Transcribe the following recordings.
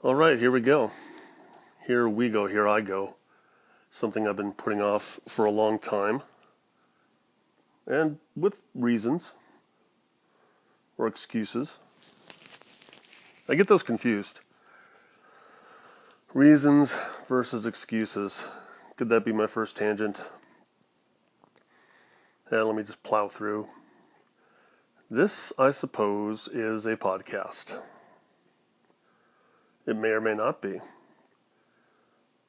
All right, here we go. Here we go, here I go. Something I've been putting off for a long time. And with reasons or excuses. I get those confused. Reasons versus excuses. Could that be my first tangent? Yeah, let me just plow through. This, I suppose, is a podcast. It may or may not be.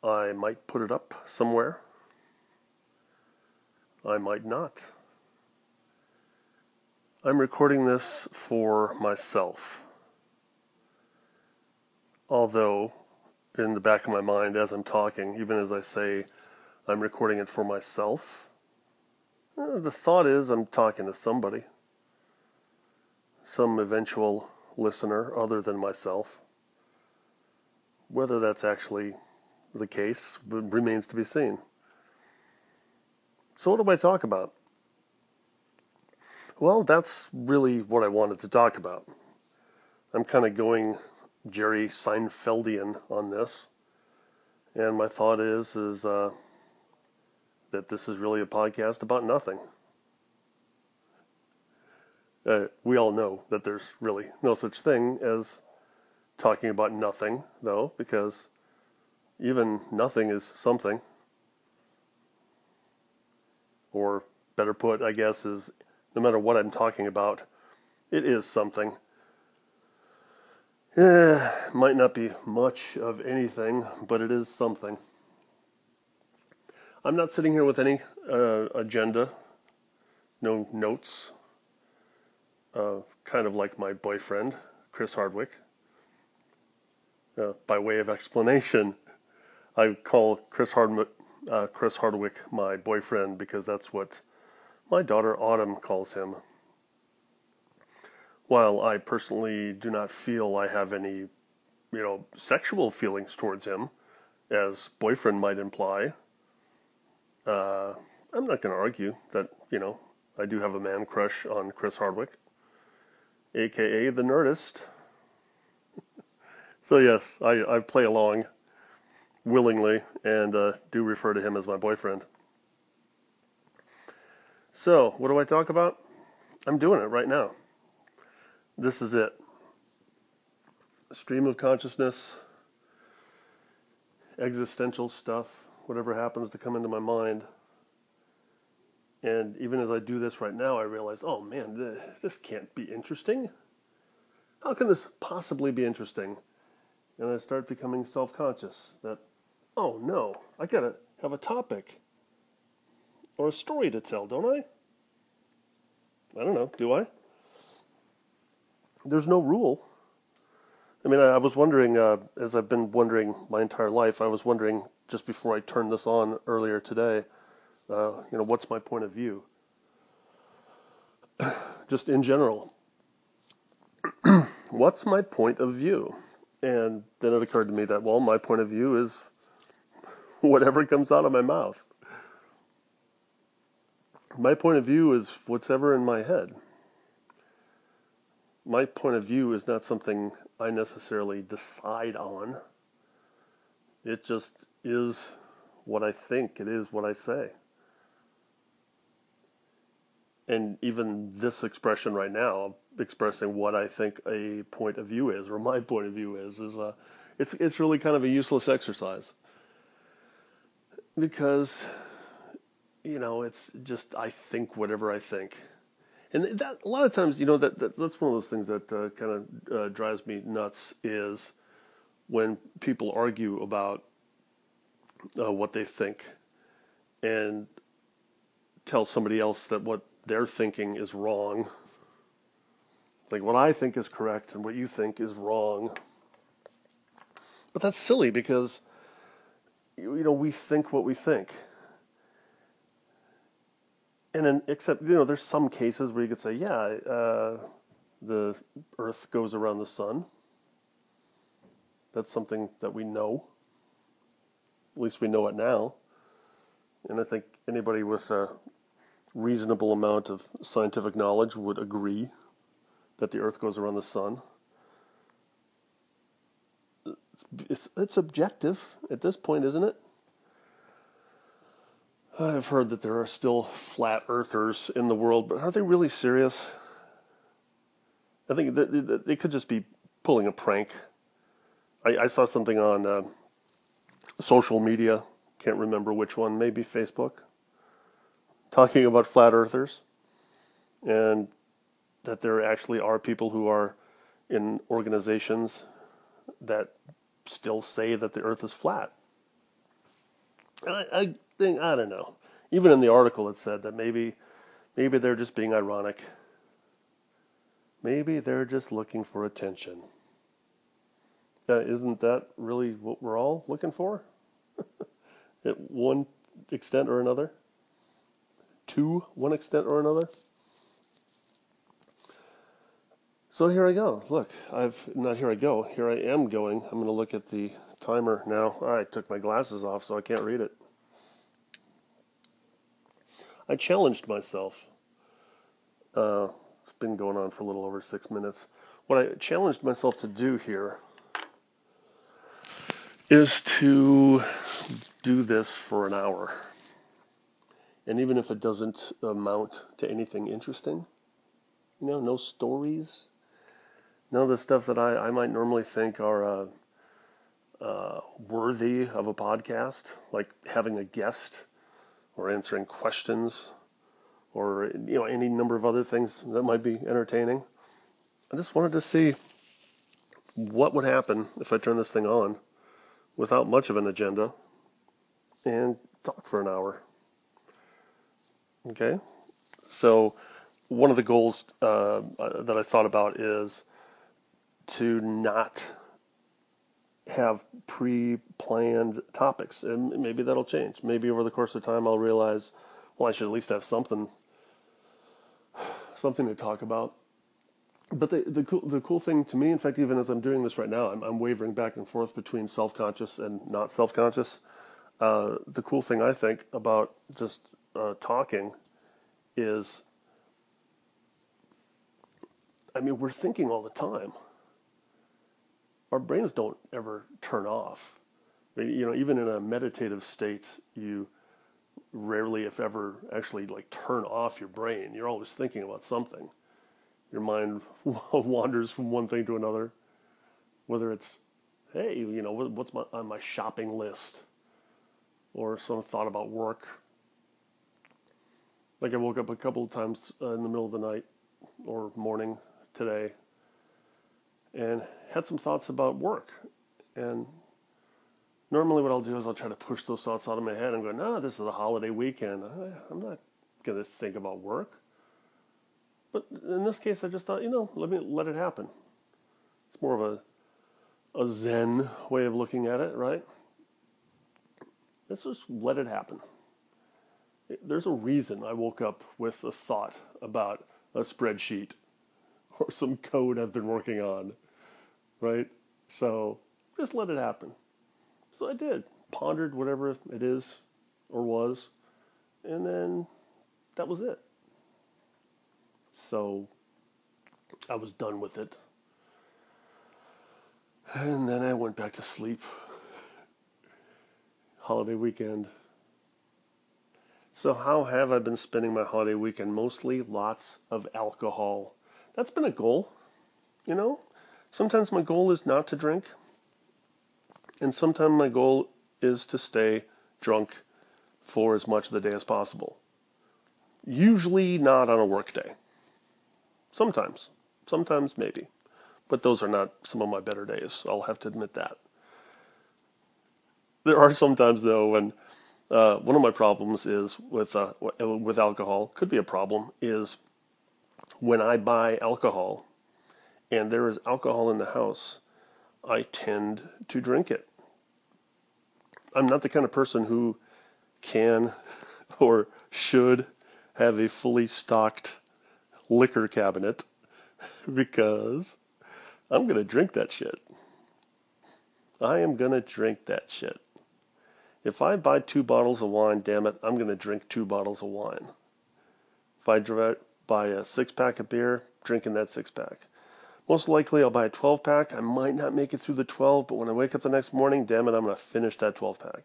I might put it up somewhere. I might not. I'm recording this for myself. Although, in the back of my mind, as I'm talking, even as I say I'm recording it for myself, eh, the thought is I'm talking to somebody, some eventual listener other than myself. Whether that's actually the case remains to be seen. So, what do I talk about? Well, that's really what I wanted to talk about. I'm kind of going Jerry Seinfeldian on this, and my thought is is uh, that this is really a podcast about nothing. Uh, we all know that there's really no such thing as talking about nothing, though, because even nothing is something. Or, better put, I guess, is no matter what I'm talking about, it is something. Eh, might not be much of anything, but it is something. I'm not sitting here with any uh, agenda, no notes, uh, kind of like my boyfriend, Chris Hardwick. Uh, by way of explanation, I call Chris Hardwick, uh, Chris Hardwick my boyfriend because that's what my daughter Autumn calls him. While I personally do not feel I have any, you know, sexual feelings towards him, as boyfriend might imply, uh, I'm not going to argue that, you know, I do have a man crush on Chris Hardwick, aka the Nerdist. So, yes, I, I play along willingly and uh, do refer to him as my boyfriend. So, what do I talk about? I'm doing it right now. This is it. Stream of consciousness, existential stuff, whatever happens to come into my mind. And even as I do this right now, I realize, oh man, this can't be interesting. How can this possibly be interesting? And I start becoming self conscious that, oh no, I gotta have a topic or a story to tell, don't I? I don't know, do I? There's no rule. I mean, I, I was wondering, uh, as I've been wondering my entire life, I was wondering just before I turned this on earlier today, uh, you know, what's my point of view? just in general. what's my point of view? And then it occurred to me that, well, my point of view is whatever comes out of my mouth. My point of view is what's ever in my head. My point of view is not something I necessarily decide on. It just is what I think, it is what I say. And even this expression right now, expressing what I think a point of view is, or my point of view is, is uh, it's it's really kind of a useless exercise. Because you know it's just I think whatever I think, and that a lot of times you know that, that that's one of those things that uh, kind of uh, drives me nuts is when people argue about uh, what they think and tell somebody else that what they're thinking is wrong. Like what I think is correct and what you think is wrong. But that's silly because you know we think what we think. And then, except you know, there's some cases where you could say, yeah, uh, the Earth goes around the sun. That's something that we know. At least we know it now. And I think anybody with a reasonable amount of scientific knowledge would agree that the Earth goes around the sun. it's it's objective at this point, isn't it? I've heard that there are still flat earthers in the world, but are they really serious? I think they could just be pulling a prank. I, I saw something on uh, social media, can't remember which one, maybe Facebook, talking about flat earthers, and that there actually are people who are in organizations that still say that the earth is flat. I, I think I don't know. Even in the article, it said that maybe maybe they're just being ironic. Maybe they're just looking for attention. Uh, isn't that really what we're all looking for? At one extent or another? To one extent or another? So here I go. Look, I've not here I go. Here I am going. I'm going to look at the timer now. I took my glasses off so I can't read it. I challenged myself. Uh, it's been going on for a little over six minutes. What I challenged myself to do here is to do this for an hour. And even if it doesn't amount to anything interesting, you know, no stories, none of the stuff that I, I might normally think are uh, uh, worthy of a podcast, like having a guest or answering questions or you know any number of other things that might be entertaining. I just wanted to see what would happen if I turn this thing on without much of an agenda and talk for an hour. Okay, so one of the goals uh, that I thought about is to not have pre-planned topics, and maybe that'll change. Maybe over the course of time, I'll realize, well, I should at least have something, something to talk about. But the the cool the cool thing to me, in fact, even as I'm doing this right now, I'm, I'm wavering back and forth between self-conscious and not self-conscious. Uh, the cool thing I think about just uh, talking is, I mean, we're thinking all the time our brains don't ever turn off. You know, even in a meditative state, you rarely, if ever, actually like turn off your brain. You're always thinking about something. Your mind wanders from one thing to another, whether it's, hey, you know, what's my, on my shopping list, or some thought about work. Like I woke up a couple of times uh, in the middle of the night or morning today and had some thoughts about work. And normally, what I'll do is I'll try to push those thoughts out of my head and go, no, this is a holiday weekend. I, am not going to think about work. But in this case, I just thought, you know, let me let it happen. It's more of a, a Zen way of looking at it, right? Let's just let it happen. There's a reason I woke up with a thought about a spreadsheet or some code I've been working on, right? So just let it happen. So I did, pondered whatever it is or was, and then that was it. So I was done with it. And then I went back to sleep. Holiday weekend. So, how have I been spending my holiday weekend? Mostly lots of alcohol that's been a goal. You know, sometimes my goal is not to drink, and sometimes my goal is to stay drunk for as much of the day as possible. Usually not on a work day. Sometimes. Sometimes maybe. But those are not some of my better days. I'll have to admit that. There are some times though when uh, one of my problems is with uh, with alcohol could be a problem is when I buy alcohol and there is alcohol in the house, I tend to drink it. I'm not the kind of person who can or should have a fully stocked liquor cabinet because I'm going to drink that shit. I am going to drink that shit. If I buy two bottles of wine, damn it, I'm going to drink two bottles of wine. If I buy a six pack of beer, drinking that six pack. most likely I'll buy a 12 pack. I might not make it through the 12, but when I wake up the next morning, damn it, I'm going to finish that 12 pack.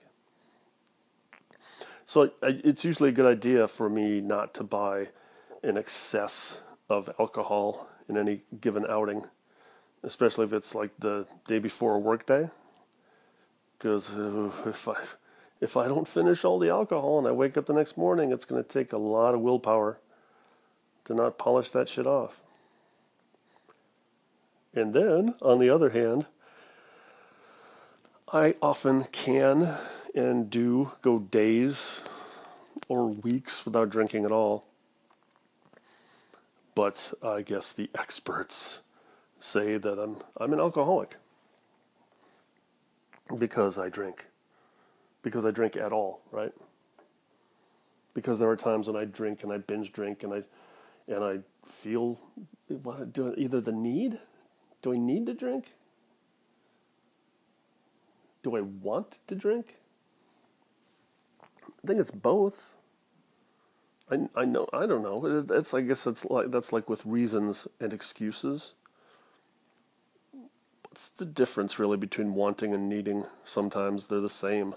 So it's usually a good idea for me not to buy an excess of alcohol in any given outing, especially if it's like the day before a work day. Because if I if I don't finish all the alcohol and I wake up the next morning, it's going to take a lot of willpower to not polish that shit off. And then, on the other hand, I often can and do go days or weeks without drinking at all. But I guess the experts say that I'm I'm an alcoholic because I drink. Because I drink at all, right? Because there are times when I drink and I binge drink and I and I feel do either the need do I need to drink? Do I want to drink? I think it's both. I, I know I don't know. It's I guess it's like that's like with reasons and excuses. What's the difference really between wanting and needing? Sometimes they're the same.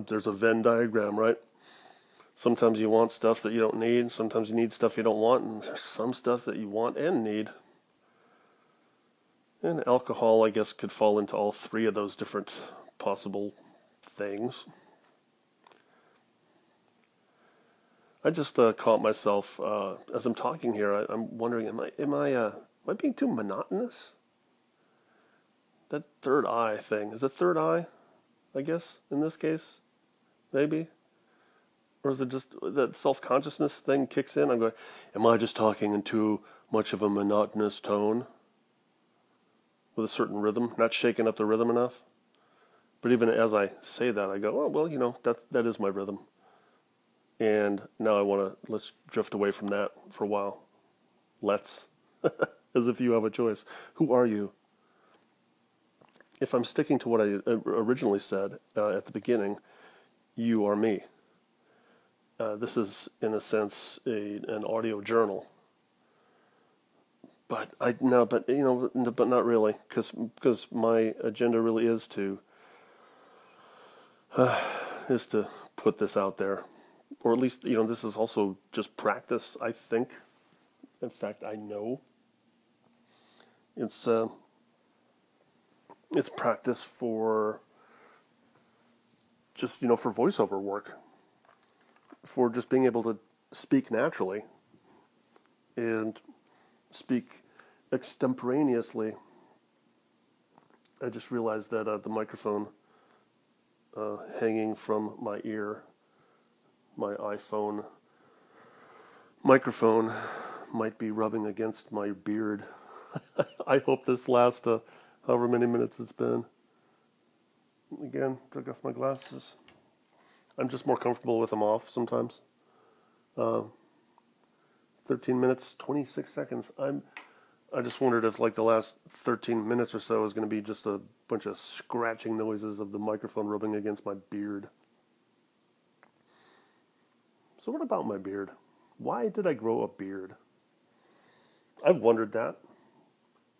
There's a Venn diagram, right? Sometimes you want stuff that you don't need. Sometimes you need stuff you don't want, and there's some stuff that you want and need. And alcohol, I guess, could fall into all three of those different possible things. I just uh, caught myself uh, as I'm talking here. I, am wondering, am I am I uh, am I being too monotonous? That third eye thing is a third eye, I guess in this case, maybe, or is it just that self consciousness thing kicks in? I'm going, am I just talking in too much of a monotonous tone? with a certain rhythm, not shaking up the rhythm enough. But even as I say that, I go, oh, well, you know, that, that is my rhythm. And now I want to, let's drift away from that for a while. Let's, as if you have a choice. Who are you? If I'm sticking to what I uh, originally said uh, at the beginning, you or me. Uh, this is, in a sense, a, an audio journal but I no, but you know, but not really, because because my agenda really is to uh, is to put this out there, or at least you know, this is also just practice. I think, in fact, I know it's uh, it's practice for just you know for voiceover work, for just being able to speak naturally and speak extemporaneously, I just realized that uh, the microphone uh, hanging from my ear, my iPhone microphone, might be rubbing against my beard. I hope this lasts uh, however many minutes it's been. Again, took off my glasses. I'm just more comfortable with them off sometimes. Uh, 13 minutes, 26 seconds. I'm I just wondered if like the last 13 minutes or so is going to be just a bunch of scratching noises of the microphone rubbing against my beard. So what about my beard? Why did I grow a beard? I've wondered that.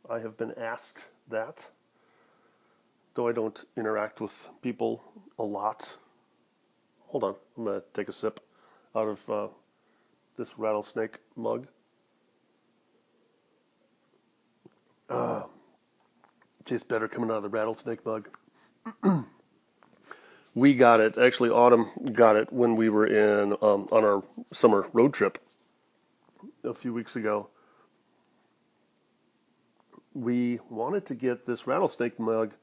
I have been asked that. Though I don't interact with people a lot. Hold on, I'm to take a sip out of uh, this rattlesnake mug. Uh, tastes better coming out of the rattlesnake mug. we got it. Actually, Autumn got it when we were in um, on our summer road trip a few weeks ago. We wanted to get this rattlesnake mug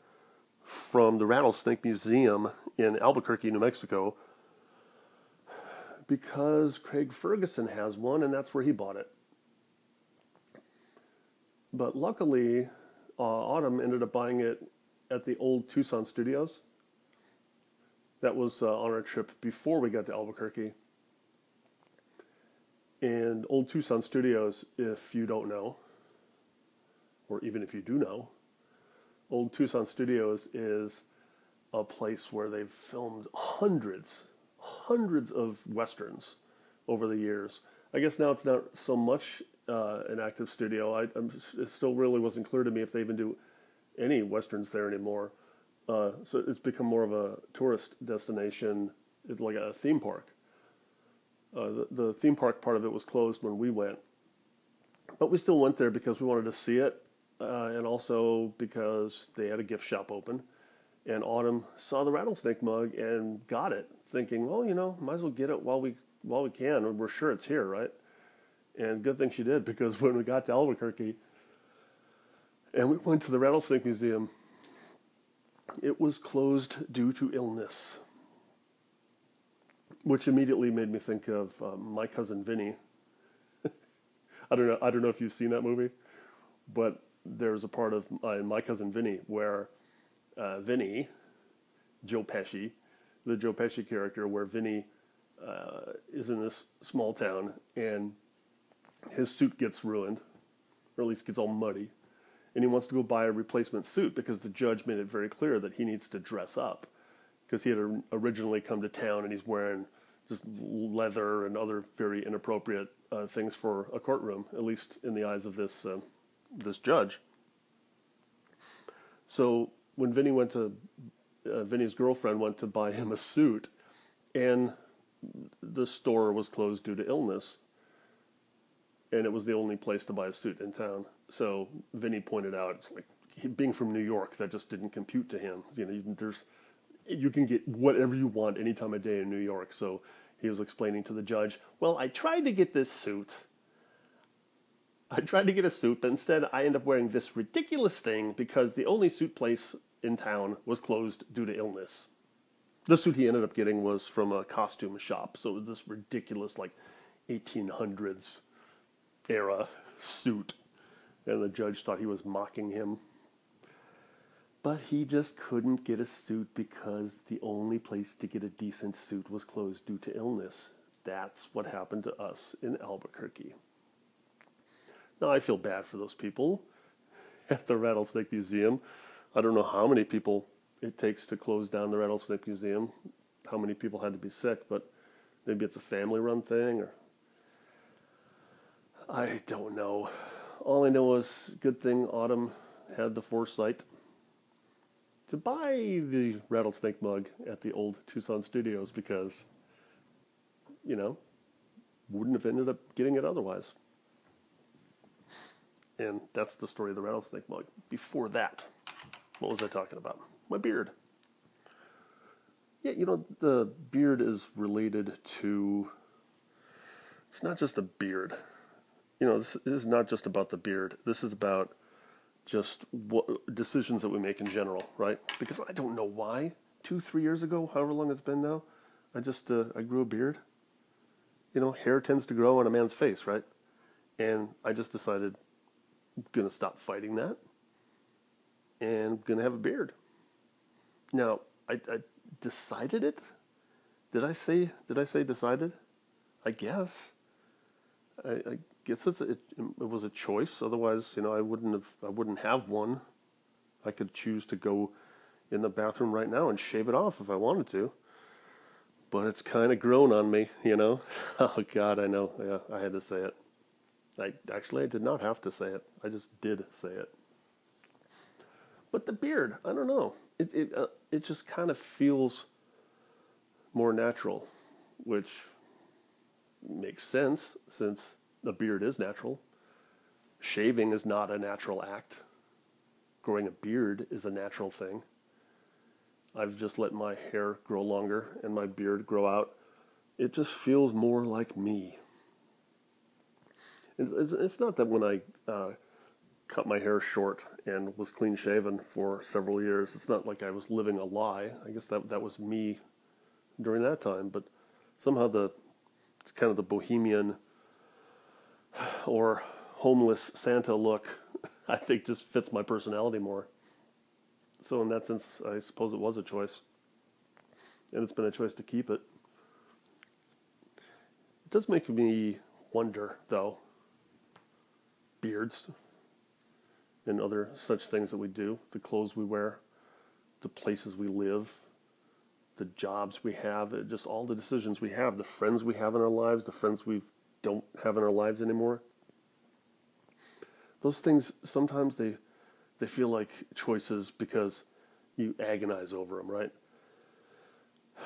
from the Rattlesnake Museum in Albuquerque, New Mexico, because Craig Ferguson has one, and that's where he bought it. But luckily, uh, Autumn ended up buying it at the old Tucson Studios. That was uh, on our trip before we got to Albuquerque. And Old Tucson Studios, if you don't know, or even if you do know, Old Tucson Studios is a place where they've filmed hundreds, hundreds of westerns over the years. I guess now it's not so much uh, an active studio. I, it still really wasn't clear to me if they even do any westerns there anymore. Uh, so it's become more of a tourist destination. It's like a theme park. Uh, the, the theme park part of it was closed when we went, but we still went there because we wanted to see it, uh, and also because they had a gift shop open. And Autumn saw the rattlesnake mug and got it, thinking, well, you know, might as well get it while we while we can. We're sure it's here, right? And good thing she did because when we got to Albuquerque and we went to the Rattlesnake Museum, it was closed due to illness, which immediately made me think of um, my cousin Vinny. I don't know. I don't know if you've seen that movie, but there's a part of uh, my cousin Vinny where uh, Vinny, Joe Pesci, the Joe Pesci character, where Vinny uh, is in this small town and his suit gets ruined, or at least gets all muddy, and he wants to go buy a replacement suit because the judge made it very clear that he needs to dress up. Because he had originally come to town and he's wearing just leather and other very inappropriate uh, things for a courtroom, at least in the eyes of this uh, this judge. So when Vinny went to uh, Vinny's girlfriend went to buy him a suit, and the store was closed due to illness, and it was the only place to buy a suit in town. So Vinny pointed out, it's like being from New York, that just didn't compute to him. You know, there's you can get whatever you want any time of day in New York. So he was explaining to the judge, well, I tried to get this suit. I tried to get a suit, but instead I end up wearing this ridiculous thing because the only suit place in town was closed due to illness. The suit he ended up getting was from a costume shop, so it was this ridiculous, like 1800s era suit. And the judge thought he was mocking him. But he just couldn't get a suit because the only place to get a decent suit was closed due to illness. That's what happened to us in Albuquerque. Now, I feel bad for those people at the Rattlesnake Museum. I don't know how many people it takes to close down the Rattlesnake Museum, how many people had to be sick, but maybe it's a family run thing or I don't know. All I know is good thing Autumn had the foresight to buy the rattlesnake mug at the old Tucson studios because, you know, wouldn't have ended up getting it otherwise. And that's the story of the rattlesnake mug. Before that, what was I talking about? My beard. Yeah, you know, the beard is related to. It's not just a beard you know, this, this is not just about the beard. This is about just what decisions that we make in general, right? Because I don't know why. Two, three years ago, however long it's been now, I just uh, I grew a beard. You know, hair tends to grow on a man's face, right? And I just decided I'm gonna stop fighting that, and gonna have a beard. Now, I, I decided it. Did I say? Did I say decided? I guess. I, I guess it's it, it was a choice. Otherwise, you know, I wouldn't have I wouldn't have one. I could choose to go in the bathroom right now and shave it off if I wanted to. But it's kind of grown on me, you know. Oh God, I know. Yeah, I had to say it. I actually I did not have to say it. I just did say it. But the beard, I don't know. It it uh, it just kind of feels more natural, which makes sense since a beard is natural. Shaving is not a natural act. Growing a beard is a natural thing. I've just let my hair grow longer and my beard grow out. It just feels more like me. It's, it's not that when I uh, cut my hair short and was clean shaven for several years, it's not like I was living a lie. I guess that that was me during that time. But somehow the it's kind of the bohemian or homeless Santa look, I think just fits my personality more. So in that sense, I suppose it was a choice. And it's been a choice to keep it. It does make me wonder, though, beards and other such things that we do, the clothes we wear, the places we live, the jobs we have, just all the decisions we have, the friends we have in our lives, the friends we don't have in our lives anymore. those things sometimes they they feel like choices because you agonize over them, right?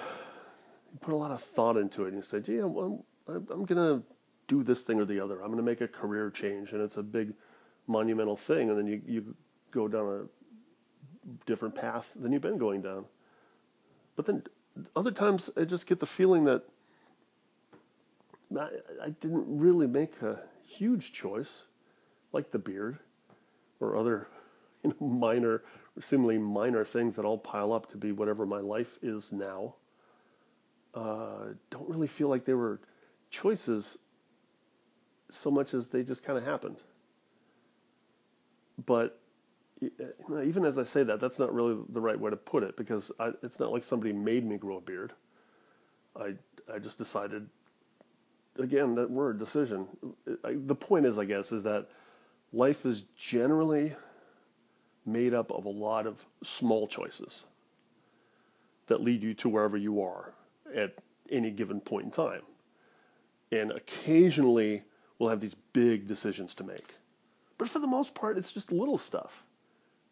You put a lot of thought into it, and you say, "Gee, I'm, I'm, I'm gonna do this thing or the other. I'm gonna make a career change, and it's a big, monumental thing." And then you you go down a different path than you've been going down. But then other times I just get the feeling that I, I didn't really make a huge choice, like the beard, or other you know, minor, seemingly minor things that all pile up to be whatever my life is now. Uh, don't really feel like they were choices so much as they just kind of happened. But even as I say that, that's not really the right way to put it because I, it's not like somebody made me grow a beard. I I just decided. Again, that word decision. I, the point is, I guess, is that life is generally made up of a lot of small choices that lead you to wherever you are at any given point in time. And occasionally we'll have these big decisions to make. But for the most part, it's just little stuff.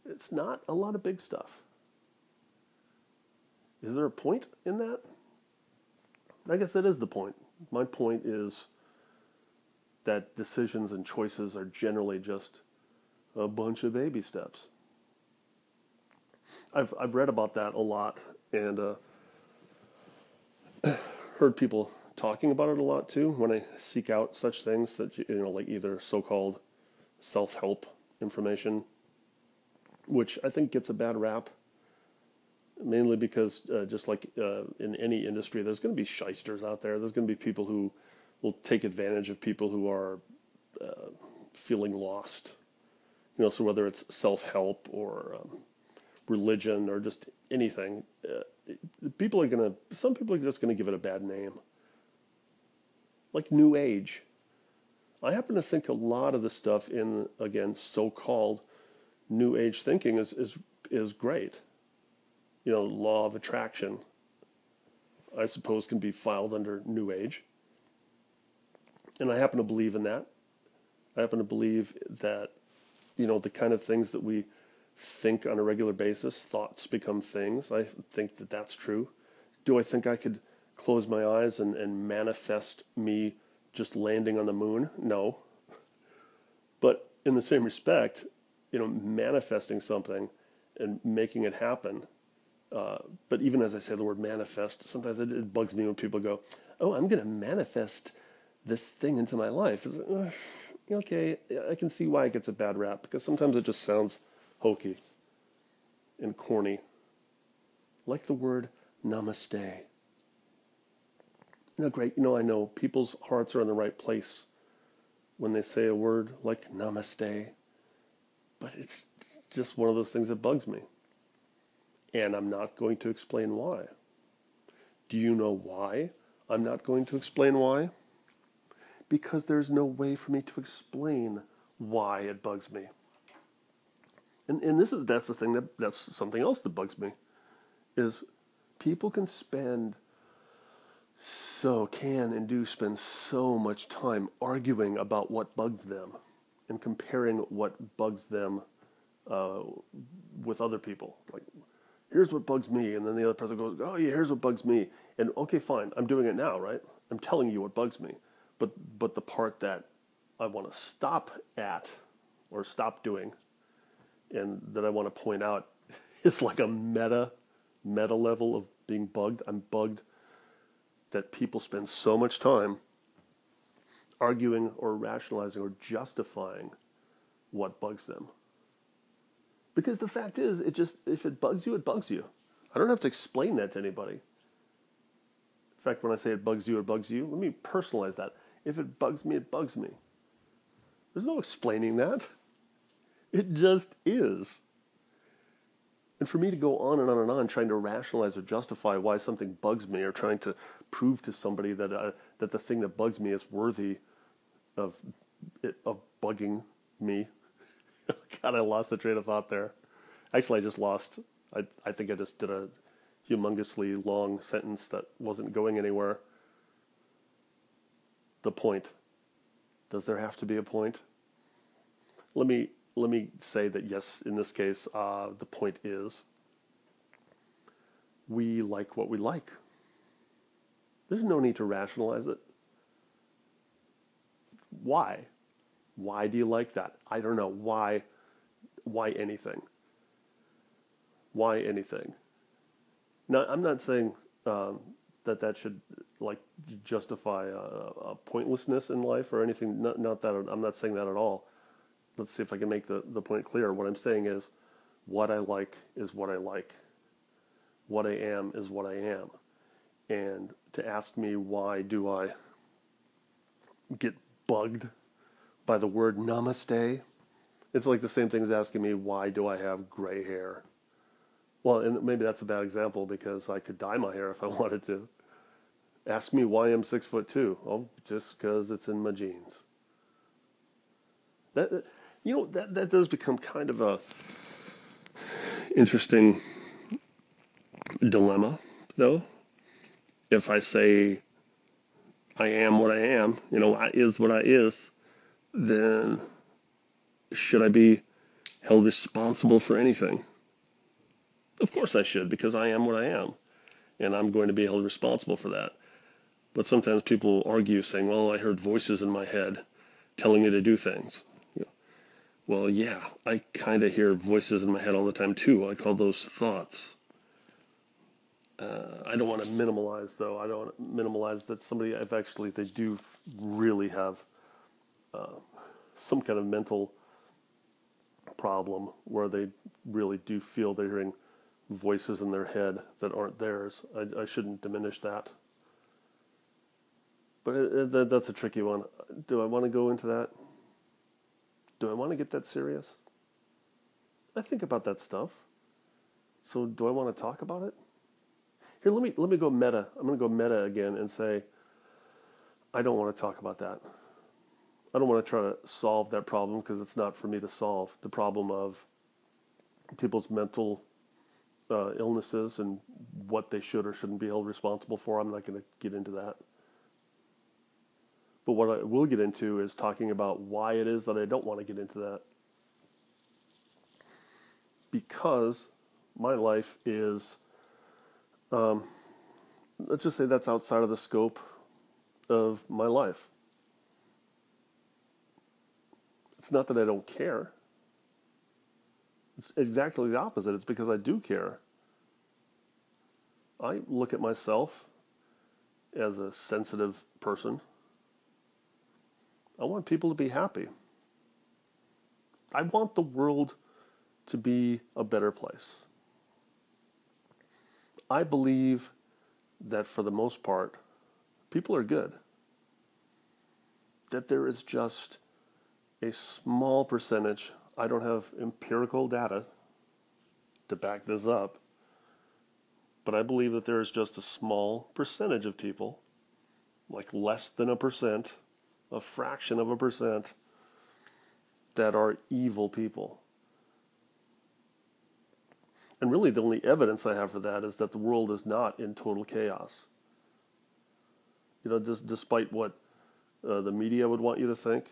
It's not a lot of big stuff. Is there a point in that? I guess that is the point. My point is that decisions and choices are generally just a bunch of baby steps. I've I've read about that a lot and uh, heard people talking about it a lot too. When I seek out such things that you know, like either so-called self-help information which I think gets a bad rap, mainly because uh, just like uh, in any industry, there's going to be shysters out there. There's going to be people who will take advantage of people who are uh, feeling lost. You know, so whether it's self-help or um, religion or just anything, uh, people are going to. Some people are just going to give it a bad name, like New Age. I happen to think a lot of the stuff in again so-called new age thinking is is is great. You know, law of attraction, I suppose, can be filed under new age. And I happen to believe in that. I happen to believe that, you know, the kind of things that we think on a regular basis, thoughts become things. I think that that's true. Do I think I could close my eyes and, and manifest me just landing on the moon? No. But in the same respect, you know, manifesting something and making it happen. Uh, but even as I say the word manifest, sometimes it, it bugs me when people go, "Oh, I'm going to manifest this thing into my life." Like, uh, okay, I can see why it gets a bad rap because sometimes it just sounds hokey and corny, like the word namaste. No, great. You know, I know people's hearts are in the right place when they say a word like namaste but it's just one of those things that bugs me. And I'm not going to explain why. Do you know why I'm not going to explain why? Because there's no way for me to explain why it bugs me. And, and this is that's the thing that that's something else that bugs me is people can spend so can and do spend so much time arguing about what bugs them and comparing what bugs them uh, with other people. Like, here's what bugs me, and then the other person goes, "Oh yeah, here's what bugs me." And okay, fine, I'm doing it now, right? I'm telling you what bugs me, but but the part that I want to stop at or stop doing, and that I want to point out is like a meta meta level of being bugged. I'm bugged that people spend so much time arguing or rationalizing or justifying what bugs them. Because the fact is, it just if it bugs you, it bugs you. I don't have to explain that to anybody. In fact, when I say it bugs you, it bugs you, let me personalize that. If it bugs me, it bugs me. There's no explaining that. It just is. And for me to go on and on and on trying to rationalize or justify why something bugs me or trying to prove to somebody that, uh, that the thing that bugs me is worthy of it, of bugging me. God, I lost the train of thought there. Actually, I just lost. I I think I just did a humongously long sentence that wasn't going anywhere. The point. Does there have to be a point? let me let me say that yes, in this case, uh, the point is we like what we like. There's no need to rationalize it. Why? Why do you like that? I don't know. Why? Why anything? Why anything? Now, I'm not saying um, that that should like justify a, a, pointlessness in life or anything. Not, not that I'm not saying that at all. Let's see if I can make the, the point clear. What I'm saying is, what I like is what I like. What I am is what I am. And to ask me why do I get bugged by the word namaste, it's like the same thing as asking me why do I have gray hair. Well, and maybe that's a bad example because I could dye my hair if I wanted to. Ask me why I'm six foot two. Oh, just because it's in my genes. That you know that that does become kind of a interesting dilemma, though. If I say I am what I am, you know, I is what I is, then should I be held responsible for anything? Of course I should, because I am what I am, and I'm going to be held responsible for that. But sometimes people argue, saying, "Well, I heard voices in my head telling me to do things." Well, yeah, I kind of hear voices in my head all the time too. I call those thoughts. Uh, I don't want to minimalize, though. I don't minimalize that somebody, if actually they do really have uh, some kind of mental problem where they really do feel they're hearing voices in their head that aren't theirs. I, I shouldn't diminish that. But it, it, that, that's a tricky one. Do I want to go into that? Do I want to get that serious? I think about that stuff. So do I want to talk about it? Here, let me let me go meta. I'm going to go meta again and say I don't want to talk about that. I don't want to try to solve that problem because it's not for me to solve the problem of people's mental uh, illnesses and what they should or shouldn't be held responsible for. I'm not going to get into that. But what I will get into is talking about why it is that I don't want to get into that. Because my life is, um, let's just say that's outside of the scope of my life. It's not that I don't care. It's exactly the opposite. It's because I do care. I look at myself as a sensitive person. I want people to be happy. I want the world to be a better place. I believe that for the most part, people are good. That there is just a small percentage, I don't have empirical data to back this up, but I believe that there is just a small percentage of people, like less than a percent, a fraction of a percent, that are evil people. And really, the only evidence I have for that is that the world is not in total chaos. You know, just despite what uh, the media would want you to think,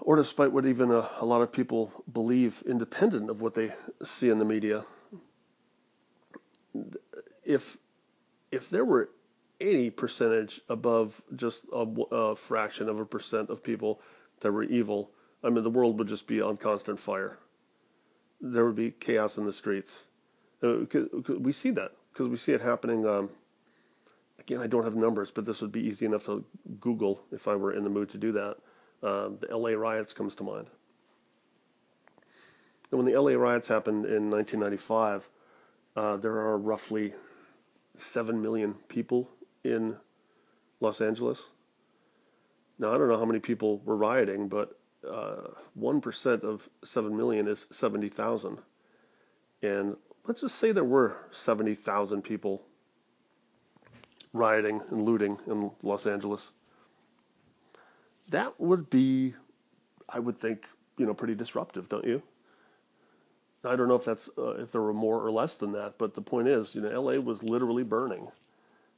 or despite what even a, a, lot of people believe, independent of what they see in the media. If if there were any percentage above just a, a fraction of a percent of people that were evil, I mean, the world would just be on constant fire. There would be chaos in the streets. Uh, we see that because we see it happening. Um, again, I don't have numbers, but this would be easy enough to Google if I were in the mood to do that uh, the LA riots comes to mind. And when the LA riots happened in 1995, uh, there are roughly 7 million people in Los Angeles. Now, I don't know how many people were rioting, but uh, 1% of 7 million is 70,000. And let's just say there were 70,000 people rioting and looting in Los Angeles that would be, I would think, you know, pretty disruptive, don't you? I don't know if that's uh, if there were more or less than that, but the point is, you know, LA was literally burning.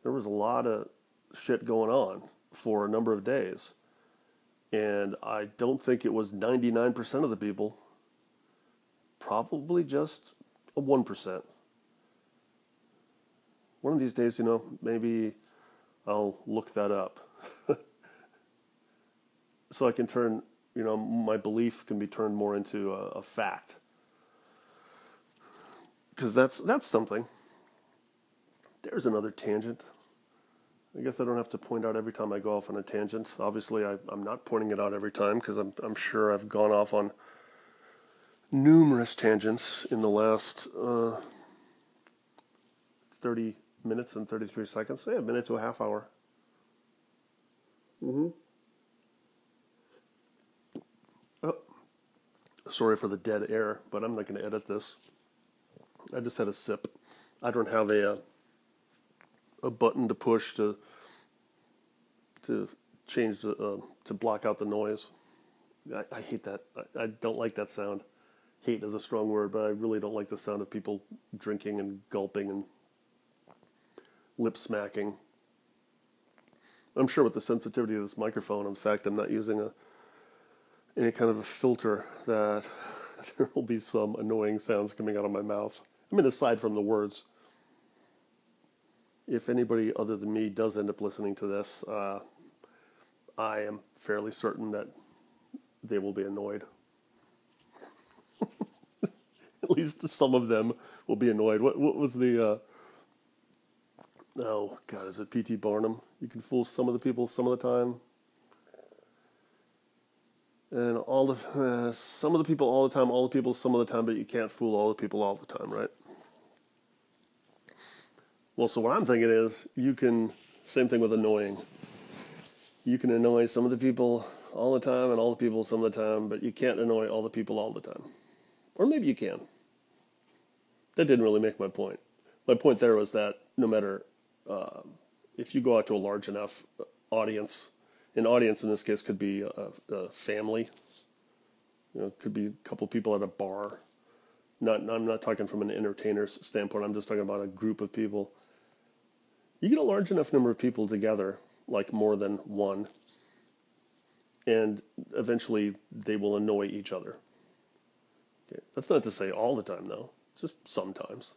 There was a lot of shit going on for a number of days, And I don't think it was 99% of the people, probably just a 1%. One of these days, you know, maybe I'll look that up. so I can turn, you know, my belief can be turned more into a, a fact. Because that's that's something. There's another tangent. I guess I don't have to point out every time I go off on a tangent. Obviously, I, am not pointing it out every time because I'm, I'm sure I've gone off on numerous tangents in the last uh, 30 minutes and 33 seconds. Yeah, a minute to a half hour. Mm-hmm. Oh, sorry for the dead air, but I'm not going to edit this. I just had a sip. I don't have a uh, a button to push to to change the uh, to block out the noise. I, I hate that. I, I, don't like that sound. Hate is a strong word, but I really don't like the sound of people drinking and gulping and lip smacking. I'm sure with the sensitivity of this microphone, in fact, I'm not using a any kind of a filter that there will be some annoying sounds coming out of my mouth. I mean, aside from the words if anybody other than me does end up listening to this, uh, I am fairly certain that they will be annoyed. At least some of them will be annoyed. What what was the? Uh, oh God, is it P.T. Barnum? You can fool some of the people some of the time, and all the uh, some of the people all the time, all the people some of the time, but you can't fool all the people all the time, right? Well, so what I'm thinking is you can, same thing with annoying. You can annoy some of the people all the time and all the people some of the time, but you can't annoy all the people all the time. Or maybe you can. That didn't really make my point. My point there was that no matter uh, if you go out to a large enough audience, an audience in this case could be a, a family, you know, could be a couple people at a bar. Not, I'm not talking from an entertainer's standpoint. I'm just talking about a group of people you get a large enough number of people together, like more than one, and eventually they will annoy each other. Okay. That's not to say all the time, though, just sometimes.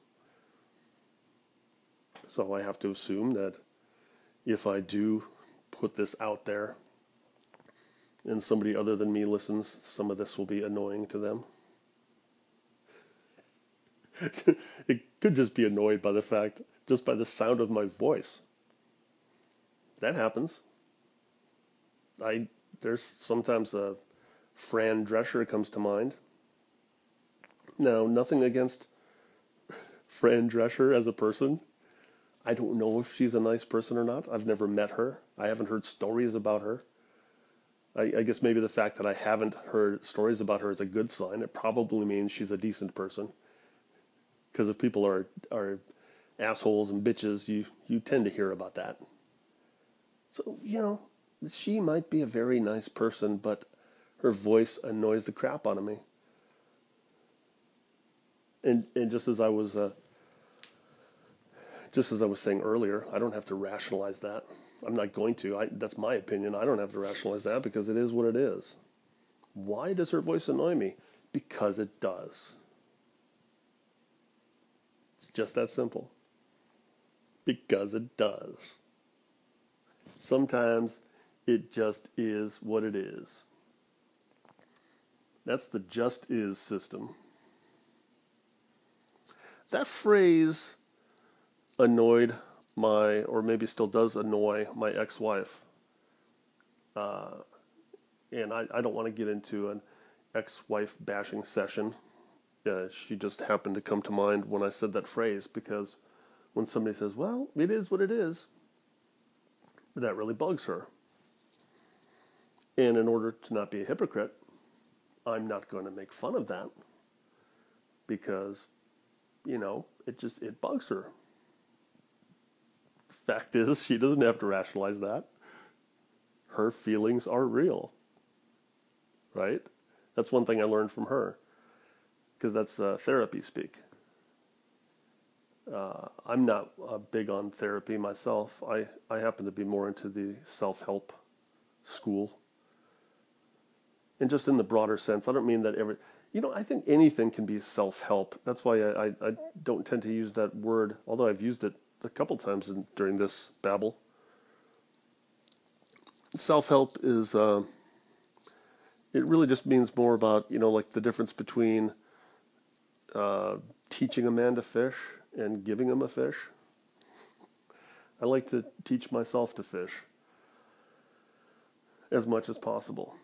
So I have to assume that if I do put this out there and somebody other than me listens, some of this will be annoying to them. it could just be annoyed by the fact just by the sound of my voice. That happens. I there's sometimes a Fran Drescher comes to mind. Now, nothing against Fran Drescher as a person. I don't know if she's a nice person or not. I've never met her. I haven't heard stories about her. I, I guess maybe the fact that I haven't heard stories about her is a good sign. It probably means she's a decent person. Because if people are are assholes and bitches, you, you tend to hear about that. So, you know, she might be a very nice person, but her voice annoys the crap out of me. And and just as I was uh, just as I was saying earlier, I don't have to rationalize that. I'm not going to. I, that's my opinion. I don't have to rationalize that because it is what it is. Why does her voice annoy me? Because it does. It's just that simple because it does. Sometimes it just is what it is. That's the just is system. That phrase annoyed my, or maybe still does annoy my ex wife. Uh, and I, I don't want to get into an ex wife bashing session. Uh, she just happened to come to mind when I said that phrase because when somebody says, well, it is what it is, that really bugs her. And in order to not be a hypocrite, I'm not going to make fun of that because, you know, it just, it bugs her. Fact is, she doesn't have to rationalize that. Her feelings are real. Right? That's one thing I learned from her because that's uh, therapy speak. Uh, I'm not uh, big on therapy myself. I, I happen to be more into the self help school. and just in the broader sense. I don't mean that every, you know, I think anything can be self help. That's why I, I, I, don't tend to use that word, although I've used it a couple times in, during this babble. Self help is, uh, it really just means more about, you know, like the difference between uh, teaching a man to fish and giving them a fish. I like to teach myself to fish as much as possible.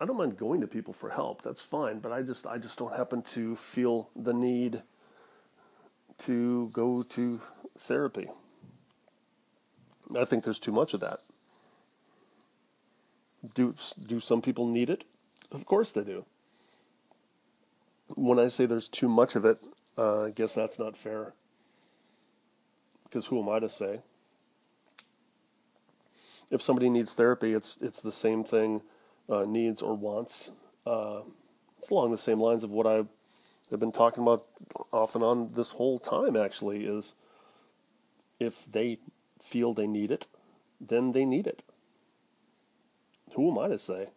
I don't mind going to people for help. That's fine, but I just I just don't happen to feel the need to go to therapy. I think there's too much of that. Do do some people need it? Of course they do. When I say there's too much of it, uh, I guess that's not fair. Because who am I to say? If somebody needs therapy, it's it's the same thing uh, needs or wants. Uh, it's along the same lines of what I have been talking about off and on this whole time. Actually, is if they feel they need it, then they need it. Who am I to say,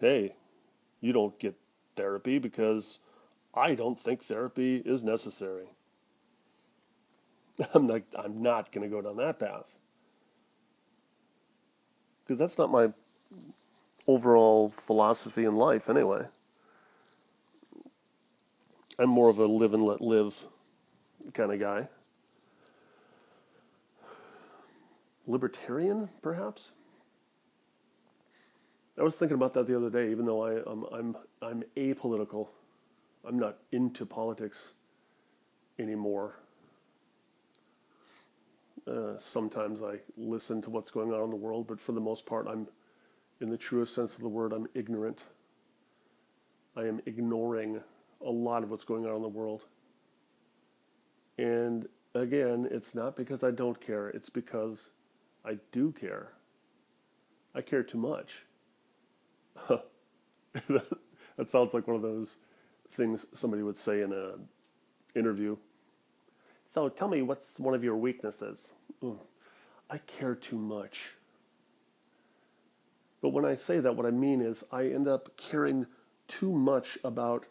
hey, you don't get therapy because I don't think therapy is necessary. I'm not I'm not going to go down that path. Because that's not my overall philosophy in life anyway. I'm more of a live and let live kind of guy. Libertarian, perhaps? I was thinking about that the other day, even though I, um, I'm, I'm apolitical. I'm not into politics anymore. Uh, sometimes I listen to what's going on in the world, but for the most part, I'm in the truest sense of the word, I'm ignorant. I am ignoring a lot of what's going on in the world. And again, it's not because I don't care, it's because I do care. I care too much. that sounds like one of those things somebody would say in an interview. So tell me what's one of your weaknesses? I care too much. But when I say that, what I mean is I end up caring too much about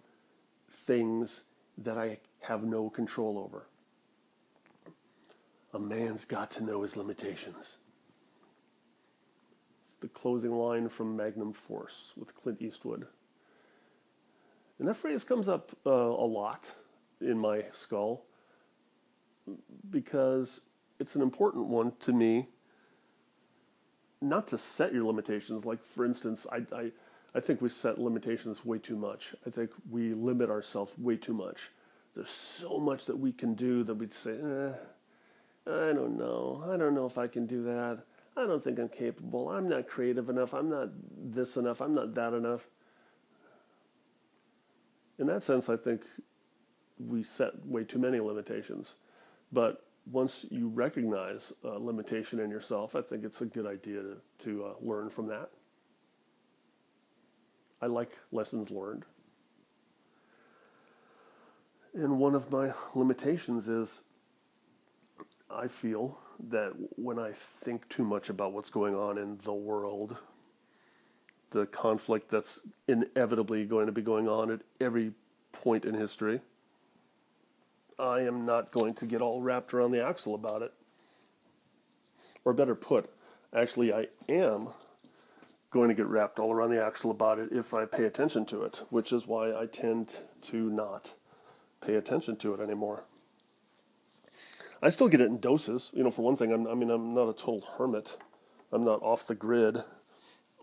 things that I have no control over. A man's got to know his limitations. the closing line from Magnum Force with Clint Eastwood. And that phrase comes up uh, a lot in my skull because it's an important one to me not to set your limitations. Like for instance, I, I I think we set limitations way too much. I think we limit ourselves way too much. There's so much that we can do that we'd say, eh, I don't know. I don't know if I can do that. I don't think I'm capable. I'm not creative enough. I'm not this enough. I'm not that enough. In that sense, I think we set way too many limitations. But once you recognize a limitation in yourself, I think it's a good idea to, to uh, learn from that. I like lessons learned. And one of my limitations is I feel that when I think too much about what's going on in the world, the conflict that's inevitably going to be going on at every point in history, I am not going to get all wrapped around the axle about it. Or better put, actually, I am going to get wrapped all around the axle about it if I pay attention to it, which is why I tend to not pay attention to it anymore. I still get it in doses. You know, for one thing, I'm, i mean, I'm not a total hermit. I'm not off the grid.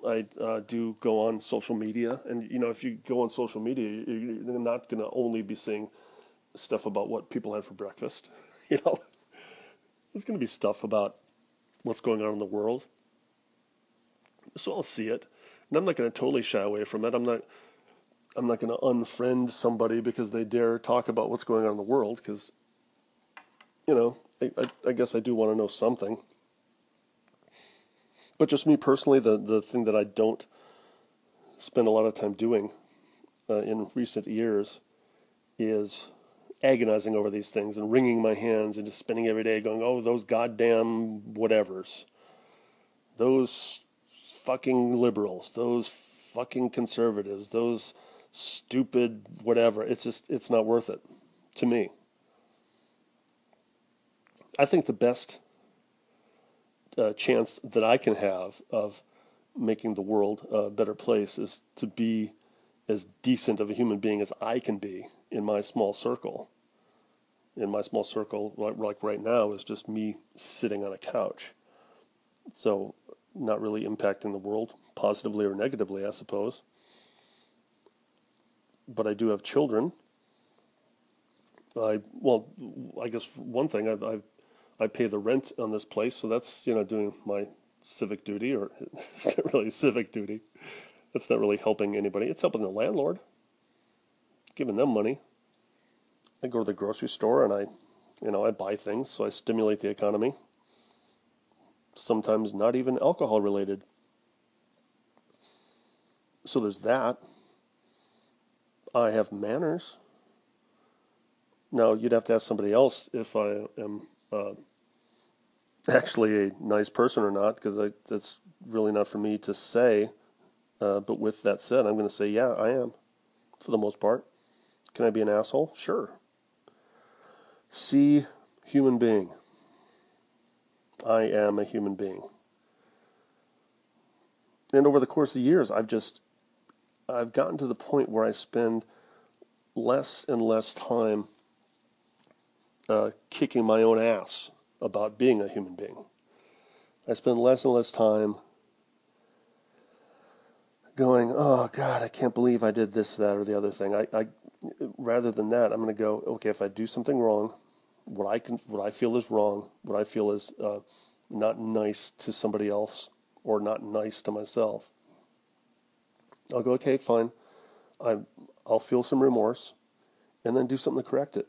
I uh, do go on social media, and you know, if you go on social media, you're not going to only be seeing stuff about what people had for breakfast. You know, there's going to be stuff about what's going on in the world. So I'll see it, and I'm not going to totally shy away from it. I'm not. I'm not going to unfriend somebody because they dare talk about what's going on in the world. Because, you know, I, I, I guess I do want to know something. But just me personally, the the thing that I don't spend a lot of time doing uh, in recent years is agonizing over these things and wringing my hands and just spending every day going, oh, those goddamn whatevers. Those fucking liberals, those fucking conservatives, those stupid whatever. It's just it's not worth it to me. I think the best uh, chance that I can have of making the world a better place is to be as decent of a human being as I can be in my small circle. In my small circle, like right now, is just me sitting on a couch. So, not really impacting the world positively or negatively, I suppose. But I do have children. I well, I guess one thing I've, I've I pay the rent on this place, so that's you know doing my civic duty, or it's not really civic duty. That's not really helping anybody. It's helping the landlord, giving them money. I go to the grocery store and I, you know, I buy things, so I stimulate the economy. Sometimes not even alcohol related. So there's that. I have manners. Now you'd have to ask somebody else if I am uh, actually a nice person or not, because that's really not for me to say. Uh, but with that said, I'm going to say, yeah, I am, for the most part. Can I be an asshole? Sure. See human being. I am a human being. And over the course of years, I've just, I've gotten to the point where I spend less and less time uh, kicking my own ass about being a human being. I spend less and less time going, oh God, I can't believe I did this, that, or the other thing. I, I rather than that, I'm going to go, okay, if I do something wrong, what I can, what I feel is wrong, what I feel is uh, not nice to somebody else or not nice to myself. I'll go, okay, fine. I, I'll feel some remorse, and then do something to correct it.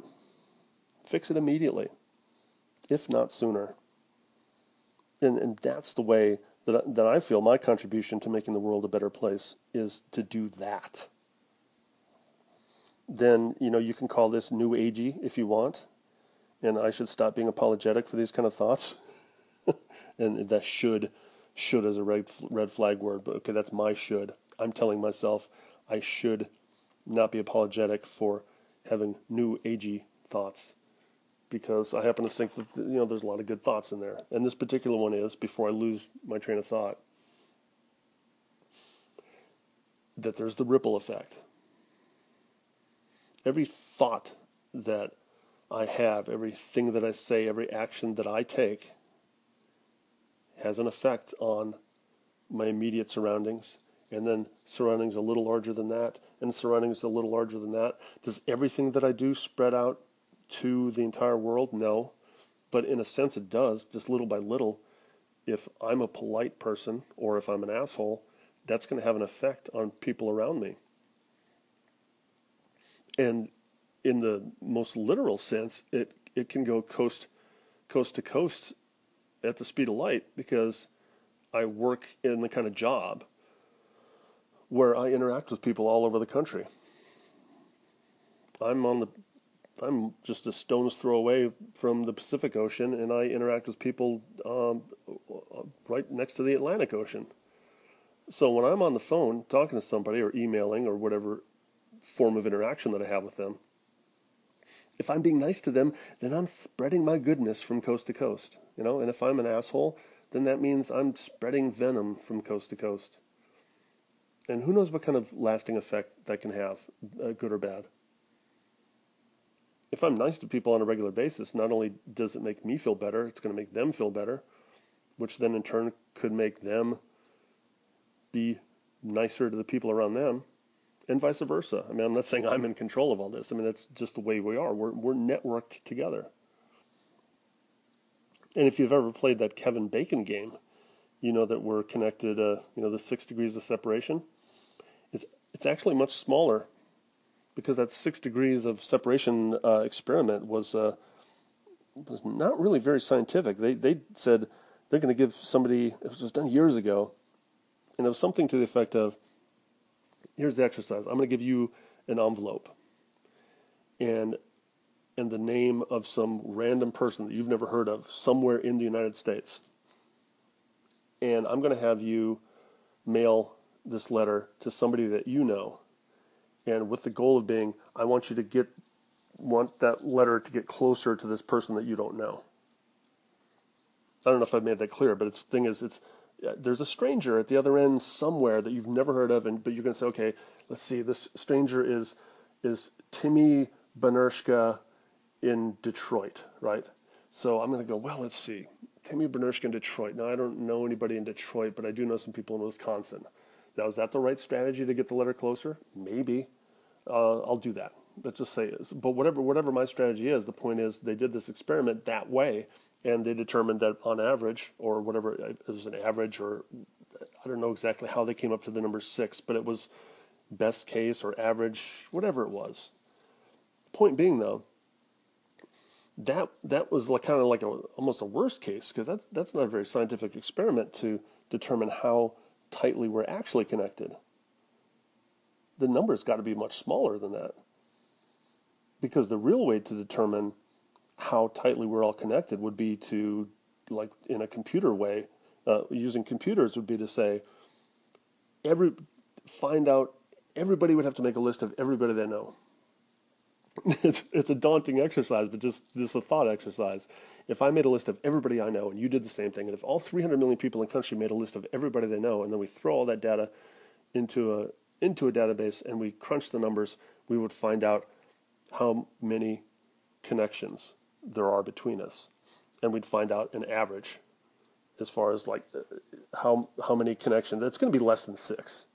Fix it immediately if not sooner. And, and that's the way that, that I feel my contribution to making the world a better place is to do that. Then, you know, you can call this new agey if you want. And I should stop being apologetic for these kind of thoughts. and that should, should as a red, red flag word, but okay, that's my should. I'm telling myself I should not be apologetic for having new agey thoughts because I happen to think that you know there's a lot of good thoughts in there, and this particular one is before I lose my train of thought that there's the ripple effect. Every thought that I have, everything that I say, every action that I take has an effect on my immediate surroundings, and then surroundings a little larger than that, and surroundings a little larger than that. Does everything that I do spread out to the entire world? No. But in a sense, it does, just little by little. If I'm a polite person or if I'm an asshole, that's going to have an effect on people around me. And in the most literal sense, it, it can go coast, coast to coast at the speed of light because I work in the kind of job where I interact with people all over the country. I'm on the I'm just a stone's throw away from the Pacific Ocean, and I interact with people um, right next to the Atlantic Ocean. So when I'm on the phone talking to somebody or emailing or whatever form of interaction that I have with them, if I'm being nice to them, then I'm spreading my goodness from coast to coast, you know. And if I'm an asshole, then that means I'm spreading venom from coast to coast. And who knows what kind of lasting effect that can have, uh, good or bad if I'm nice to people on a regular basis, not only does it make me feel better, it's going to make them feel better, which then in turn could make them be nicer to the people around them, and vice versa. I mean, I'm not saying I'm in control of all this. I mean, that's just the way we are. We're, we're networked together. And if you've ever played that Kevin Bacon game, you know that we're connected, uh, you know, the six degrees of separation. is It's actually much smaller because that six degrees of separation uh, experiment was uh, was not really very scientific. They they said they're going to give somebody it was done years ago, and it was something to the effect of, "Here's the exercise. I'm going to give you an envelope, and and the name of some random person that you've never heard of somewhere in the United States, and I'm going to have you mail this letter to somebody that you know, and with the goal of being, I want you to get want that letter to get closer to this person that you don't know. I don't know if I've made that clear, but the thing is, it's uh, there's a stranger at the other end somewhere that you've never heard of, and but you're to say, okay, let's see, this stranger is is Timmy Benershka in Detroit, right? So I'm to go, well, let's see, Timmy Benershka in Detroit. Now I don't know anybody in Detroit, but I do know some people in Wisconsin. Now is that the right strategy to get the letter closer? Maybe. Uh, I'll do that. Let's just say, but whatever whatever my strategy is, the point is they did this experiment that way and they determined that on average, or whatever it was an average, or I don't know exactly how they came up to the number six, but it was best case or average, whatever it was. Point being, though, that that was like kind of like a, almost a worst case because that's that's not a very scientific experiment to determine how tightly we're actually connected. The number's got to be much smaller than that. Because the real way to determine how tightly we're all connected would be to, like in a computer way, uh, using computers would be to say, every find out everybody would have to make a list of everybody they know. it's it's a daunting exercise, but just this a thought exercise. If I made a list of everybody I know, and you did the same thing, and if all 300 million people in the country made a list of everybody they know, and then we throw all that data into a into a database and we crunch the numbers, we would find out how many connections there are between us, and we'd find out an average as far as like how how many connections. It's going to be less than six.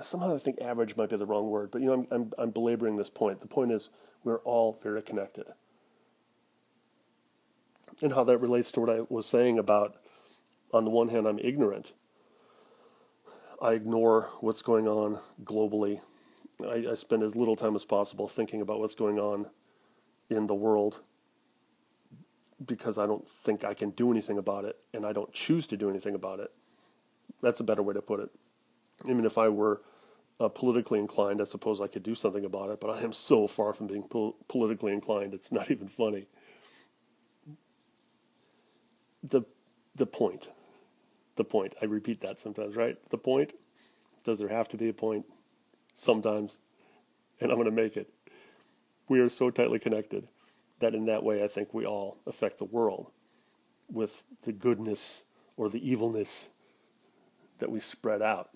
Somehow I think average might be the wrong word, but you know I'm, I'm I'm belaboring this point. The point is we're all very connected, and how that relates to what I was saying about. On the one hand, I'm ignorant. I ignore what's going on globally. I, I spend as little time as possible thinking about what's going on in the world because I don't think I can do anything about it and I don't choose to do anything about it. That's a better way to put it. I mean, if I were uh, politically inclined, I suppose I could do something about it, but I am so far from being pol- politically inclined, it's not even funny. The, the point, the point, I repeat that sometimes, right? The point, does there have to be a point? Sometimes, and I'm going to make it. We are so tightly connected that in that way I think we all affect the world with the goodness or the evilness that we spread out.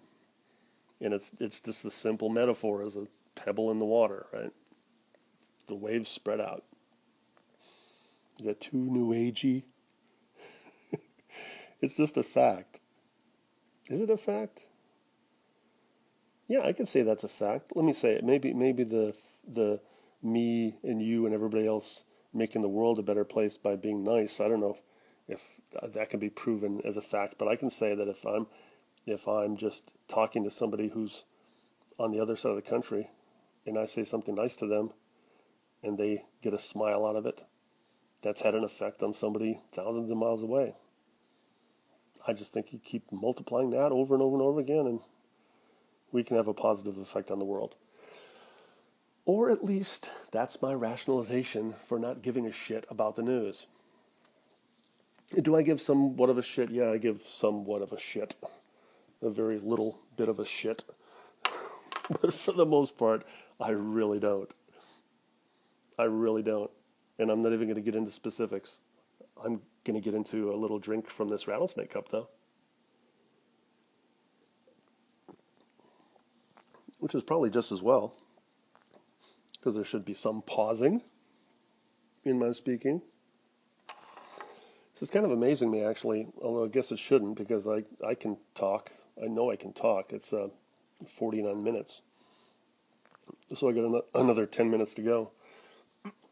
And it's it's just a simple metaphor as a pebble in the water, right? The waves spread out. Is that too new agey? It's just a fact. Is it a fact? Yeah, I can say that's a fact. Let me say it. Maybe maybe the the me and you and everybody else making the world a better place by being nice. I don't know if, if that can be proven as a fact, but I can say that if I'm if I'm just talking to somebody who's on the other side of the country and I say something nice to them and they get a smile out of it, that's had an effect on somebody thousands of miles away. I just think you keep multiplying that over and over and over again and we can have a positive effect on the world. Or at least that's my rationalization for not giving a shit about the news. Do I give somewhat of a shit? Yeah, I give somewhat of a shit. A very little bit of a shit. but for the most part, I really don't. I really don't. And I'm not even going to get into specifics. I'm going to get into a little drink from this rattlesnake cup, though. Which is probably just as well because there should be some pausing in my speaking. So it's kind of amazing me actually, although I guess it shouldn't because I, I can talk. I know I can talk. It's uh, 49 minutes. So I got an- another 10 minutes to go.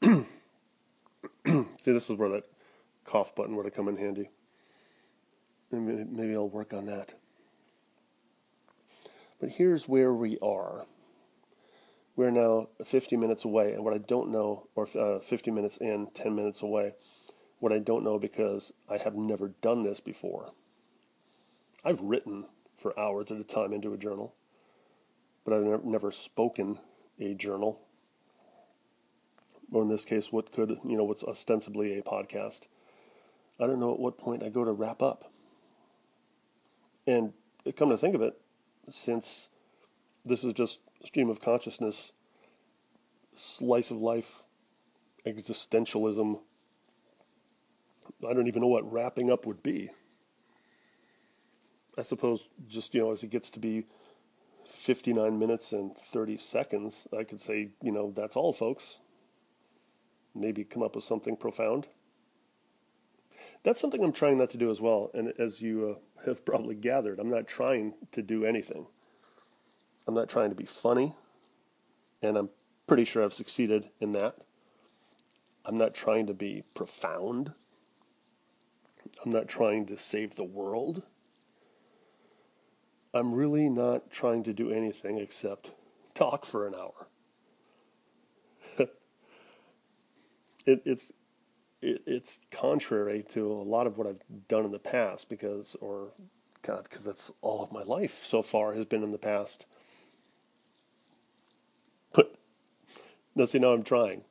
See, this is where that cough button would have come in handy. Maybe, maybe I'll work on that. But here's where we are we're now 50 minutes away, and what I don't know, or uh, 50 minutes in, 10 minutes away, what I don't know because I have never done this before. I've written for hours at a time into a journal, but I've never spoken a journal, or in this case, what could, you know, what's ostensibly a podcast. I don't know at what point I go to wrap up. And come to think of it, since this is just stream of consciousness, slice of life, existentialism, I don't even know what wrapping up would be. I suppose just, you know, as it gets to be 59 minutes and 30 seconds, I could say, you know, that's all, folks. Maybe come up with something profound. That's something I'm trying not to do as well. And as you uh, have probably gathered, I'm not trying to do anything. I'm not trying to be funny. And I'm pretty sure I've succeeded in that. I'm not trying to be profound. I'm not trying to save the world. I'm really not trying to do anything except talk for an hour. it, it's it, it's contrary to a lot of what I've done in the past because, or God, because that's all of my life so far has been in the past. But now, see, now I'm trying.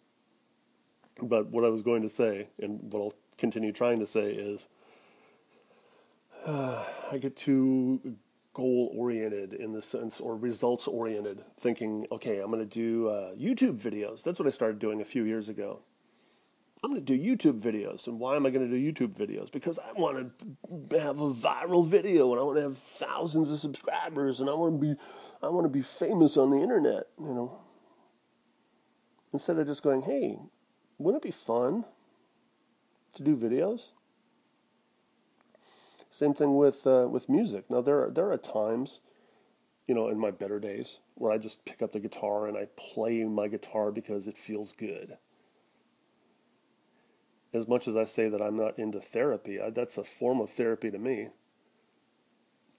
But what I was going to say, and what I'll continue trying to say, is uh, I get too goal oriented in the sense, or results oriented, thinking, okay, I'm going to do uh, YouTube videos. That's what I started doing a few years ago. I'm going to do YouTube videos. And why am I going to do YouTube videos? Because I want to have a viral video and I want to have thousands of subscribers and I want to be I want to be famous on the internet, you know. Instead of just going, "Hey, wouldn't it be fun to do videos?" Same thing with uh, with music. Now there are, there are times, you know, in my better days where I just pick up the guitar and I play my guitar because it feels good as much as I say that I'm not into therapy, I, that's a form of therapy to me.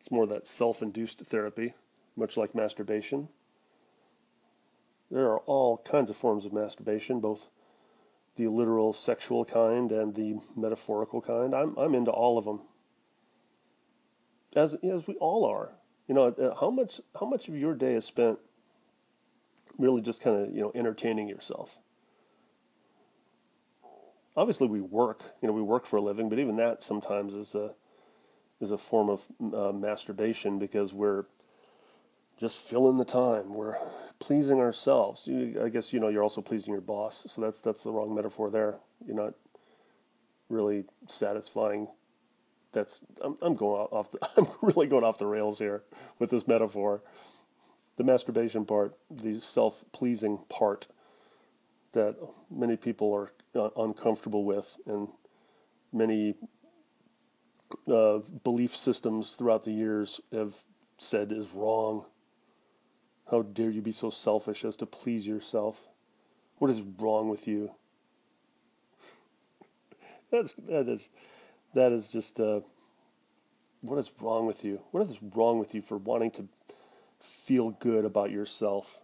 It's more that self induced therapy, much like masturbation. There are all kinds of forms of masturbation, both the literal sexual kind and the metaphorical kind. I'm, I'm into all of them. As, as we all are. You know, uh, how much, how much of your day is spent really just kind of, you know, entertaining yourself? Obviously we work, you know, we work for a living, but even that sometimes is a is a form of uh, masturbation because we're just filling the time. We're pleasing ourselves. You, I guess you know you're also pleasing your boss, so that's that's the wrong metaphor there. You're not really satisfying. That's I'm, I'm going off. The, I'm really going off the rails here with this metaphor. The masturbation part, the self-pleasing part that many people are uh, uncomfortable with, and many uh, belief systems throughout the years have said is wrong. How dare you be so selfish as to please yourself? What is wrong with you? That's that is that is just uh, what is wrong with you? What is wrong with you for wanting to feel good about yourself?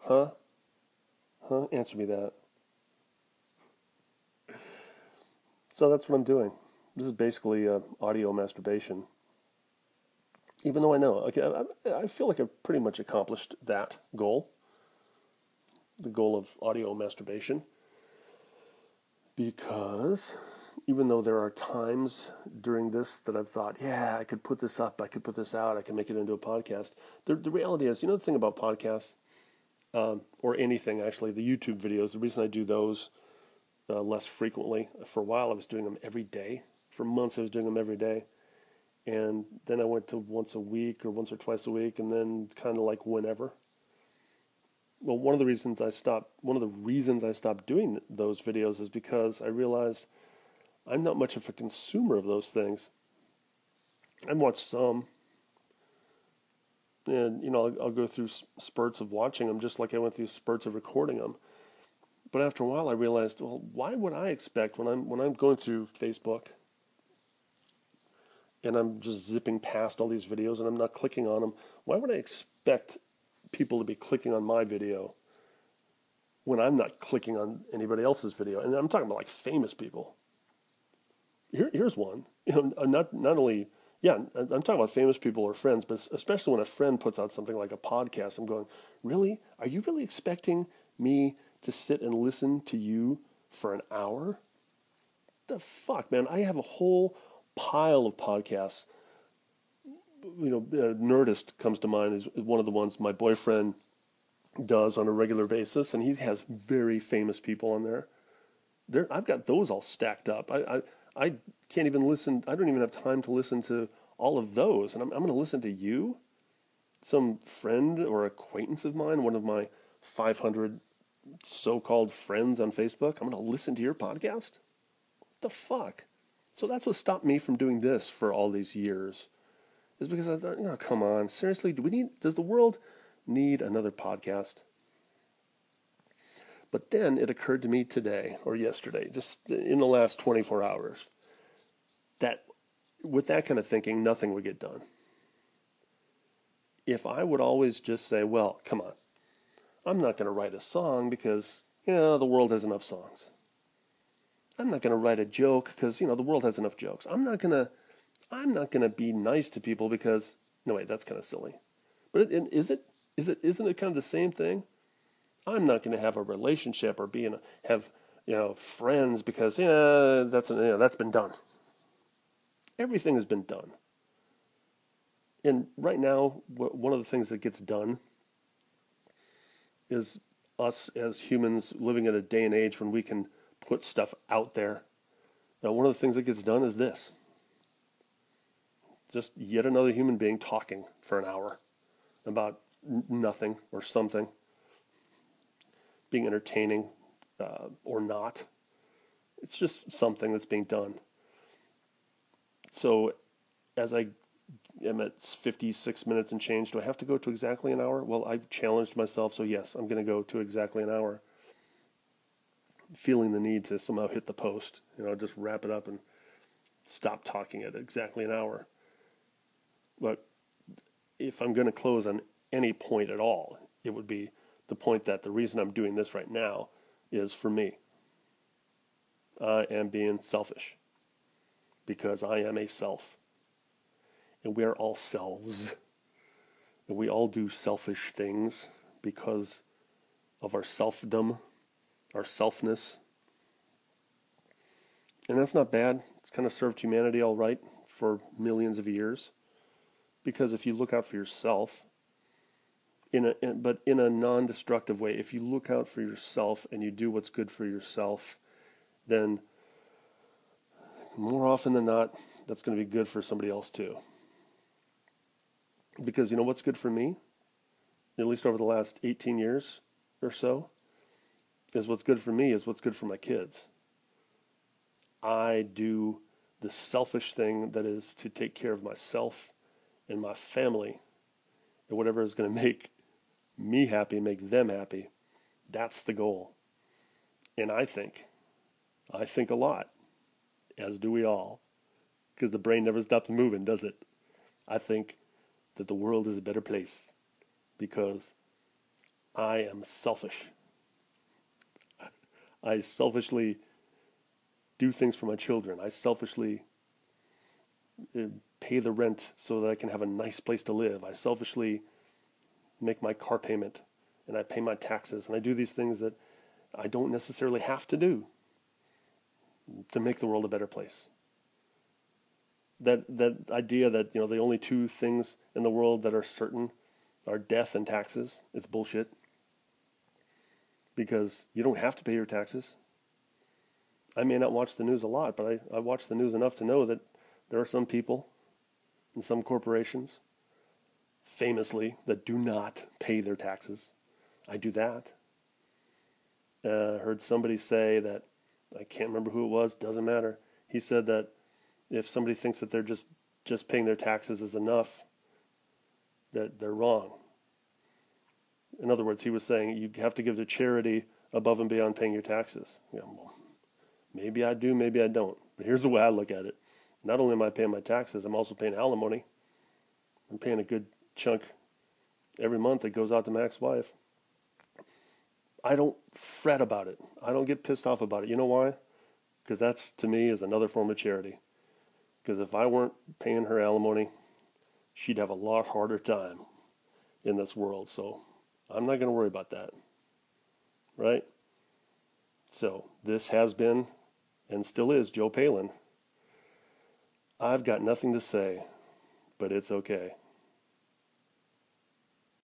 Huh? Huh? Answer me that. So that's what I'm doing. This is basically uh, audio masturbation. Even though I know, okay, I, I feel like I've pretty much accomplished that goal, the goal of audio masturbation, because even though there are times during this that I've thought, yeah, I could put this up, I could put this out, I can make it into a podcast. The, the reality is, you know, the thing about podcasts, um, or anything actually, the YouTube videos, the reason I do those uh, less frequently. For a while, I was doing them every day. For months, I was doing them every day. And then I went to once a week or once or twice a week, and then kind of like whenever. Well, one of the reasons I stopped, one of the reasons I stopped doing those videos is because I realized I'm not much of a consumer of those things. I've watched some, and you know, I'll, I'll go through spurts of watching them, just like I went through spurts of recording them but after a while, I realized, well, why would I expect when I'm when I'm going through Facebook and I'm just zipping past all these videos and I'm not clicking on them? Why would I expect people to be clicking on my video when I'm not clicking on anybody else's video? And I'm talking about like famous people. Here, here's one. You know, uh, not not only yeah, I'm talking about famous people or friends, but especially when a friend puts out something like a podcast, I'm going, really? Are you really expecting me? to sit and listen to you for an hour? The fuck, man. I have a whole pile of podcasts you know, uh, Nerdist comes to mind is one of the ones my boyfriend does on a regular basis, and he has very famous people on there. There, I've got those all stacked up. I, I, I can't even listen. I don't even have time to listen to all of those, and I'm, I'm going to listen to you, some friend or acquaintance of mine, one of my 500 so-called friends on Facebook. I'm going to listen to your podcast. What the fuck? So that's what stopped me from doing this for all these years is because I thought, come on, seriously, do we need? Does the world need another podcast? But then it occurred to me today or yesterday, just in the last 24 hours, that with that kind of thinking, nothing would get done. If I would always just say, well, come on, I'm not going to write a song because, you know, the world has enough songs. I'm not going to write a joke because, you know, the world has enough jokes. I'm not going to I'm not going to be nice to people because no wait, that's kind of silly. But it, is it is it isn't it kind of the same thing? I'm not going to have a relationship or be in a, have you know friends because yeah that's you know, that's been done. Everything has been done. And right now, one of the things that gets done is us as humans living in a day and age when we can put stuff out there. Now, one of the things that gets done is this just yet another human being talking for an hour about nothing or something, being entertaining uh, or not. It's just something that's being done. So, as I am at 56 minutes and change, do I have to go to exactly an hour? Well, I've challenged myself, so yes, I'm going to go to exactly an hour. Feeling the need to somehow hit the post, you know, just wrap it up and stop talking at exactly an hour. But if I'm going to close on any point at all, it would be the point that the reason I'm doing this right now is for me. I am being selfish because I am a self. And we are all selves. And we all do selfish things because of our selfdom, our selfness. And that's not bad. It's kind of served humanity all right for millions of years because if you look out for yourself, in a in, but in a non-destructive way, if you look out for yourself and you do what's good for yourself, then more often than not, that's going to be good for somebody else too. Because you know what's good for me, at least over the last 18 years or so, is what's good for me is what's good for my kids. I do the selfish thing that is to take care of myself and my family and whatever is going to make me happy, make them happy. That's the goal. And I think, I think a lot, as do we all, because the brain never stops moving, does it? I think that the world is a better place because I am selfish. I selfishly do things for my children. I selfishly uh, pay the rent so that I can have a nice place to live. I selfishly make my car payment and I pay my taxes and I do these things that I don't necessarily have to do to make the world a better place. That that idea that you know the only two things in the world that are certain are death and taxes, it's bullshit. Because you don't have to pay your taxes. I may not watch the news a lot, but I, I watch the news enough to know that there are some people and some corporations, famously, that do not pay their taxes. I do that. Uh, heard somebody say that, I can't remember who it was, doesn't matter. He said that if somebody thinks that they're just, just paying their taxes is enough, that they're wrong. In other words, he was saying you have to give to charity above and beyond paying your taxes. Yeah, well, maybe I do, maybe I don't. But here's the way I look at it not only am I paying my taxes, I'm also paying alimony. I'm paying a good chunk every month that goes out to my ex-wife. I don't fret about it. I don't get pissed off about it. You know why? Because that's to me is another form of charity. Because if I weren't paying her alimony, she'd have a lot harder time in this world. So I'm not going to worry about that. Right? So this has been and still is Joe Palin. I've got nothing to say but it's okay.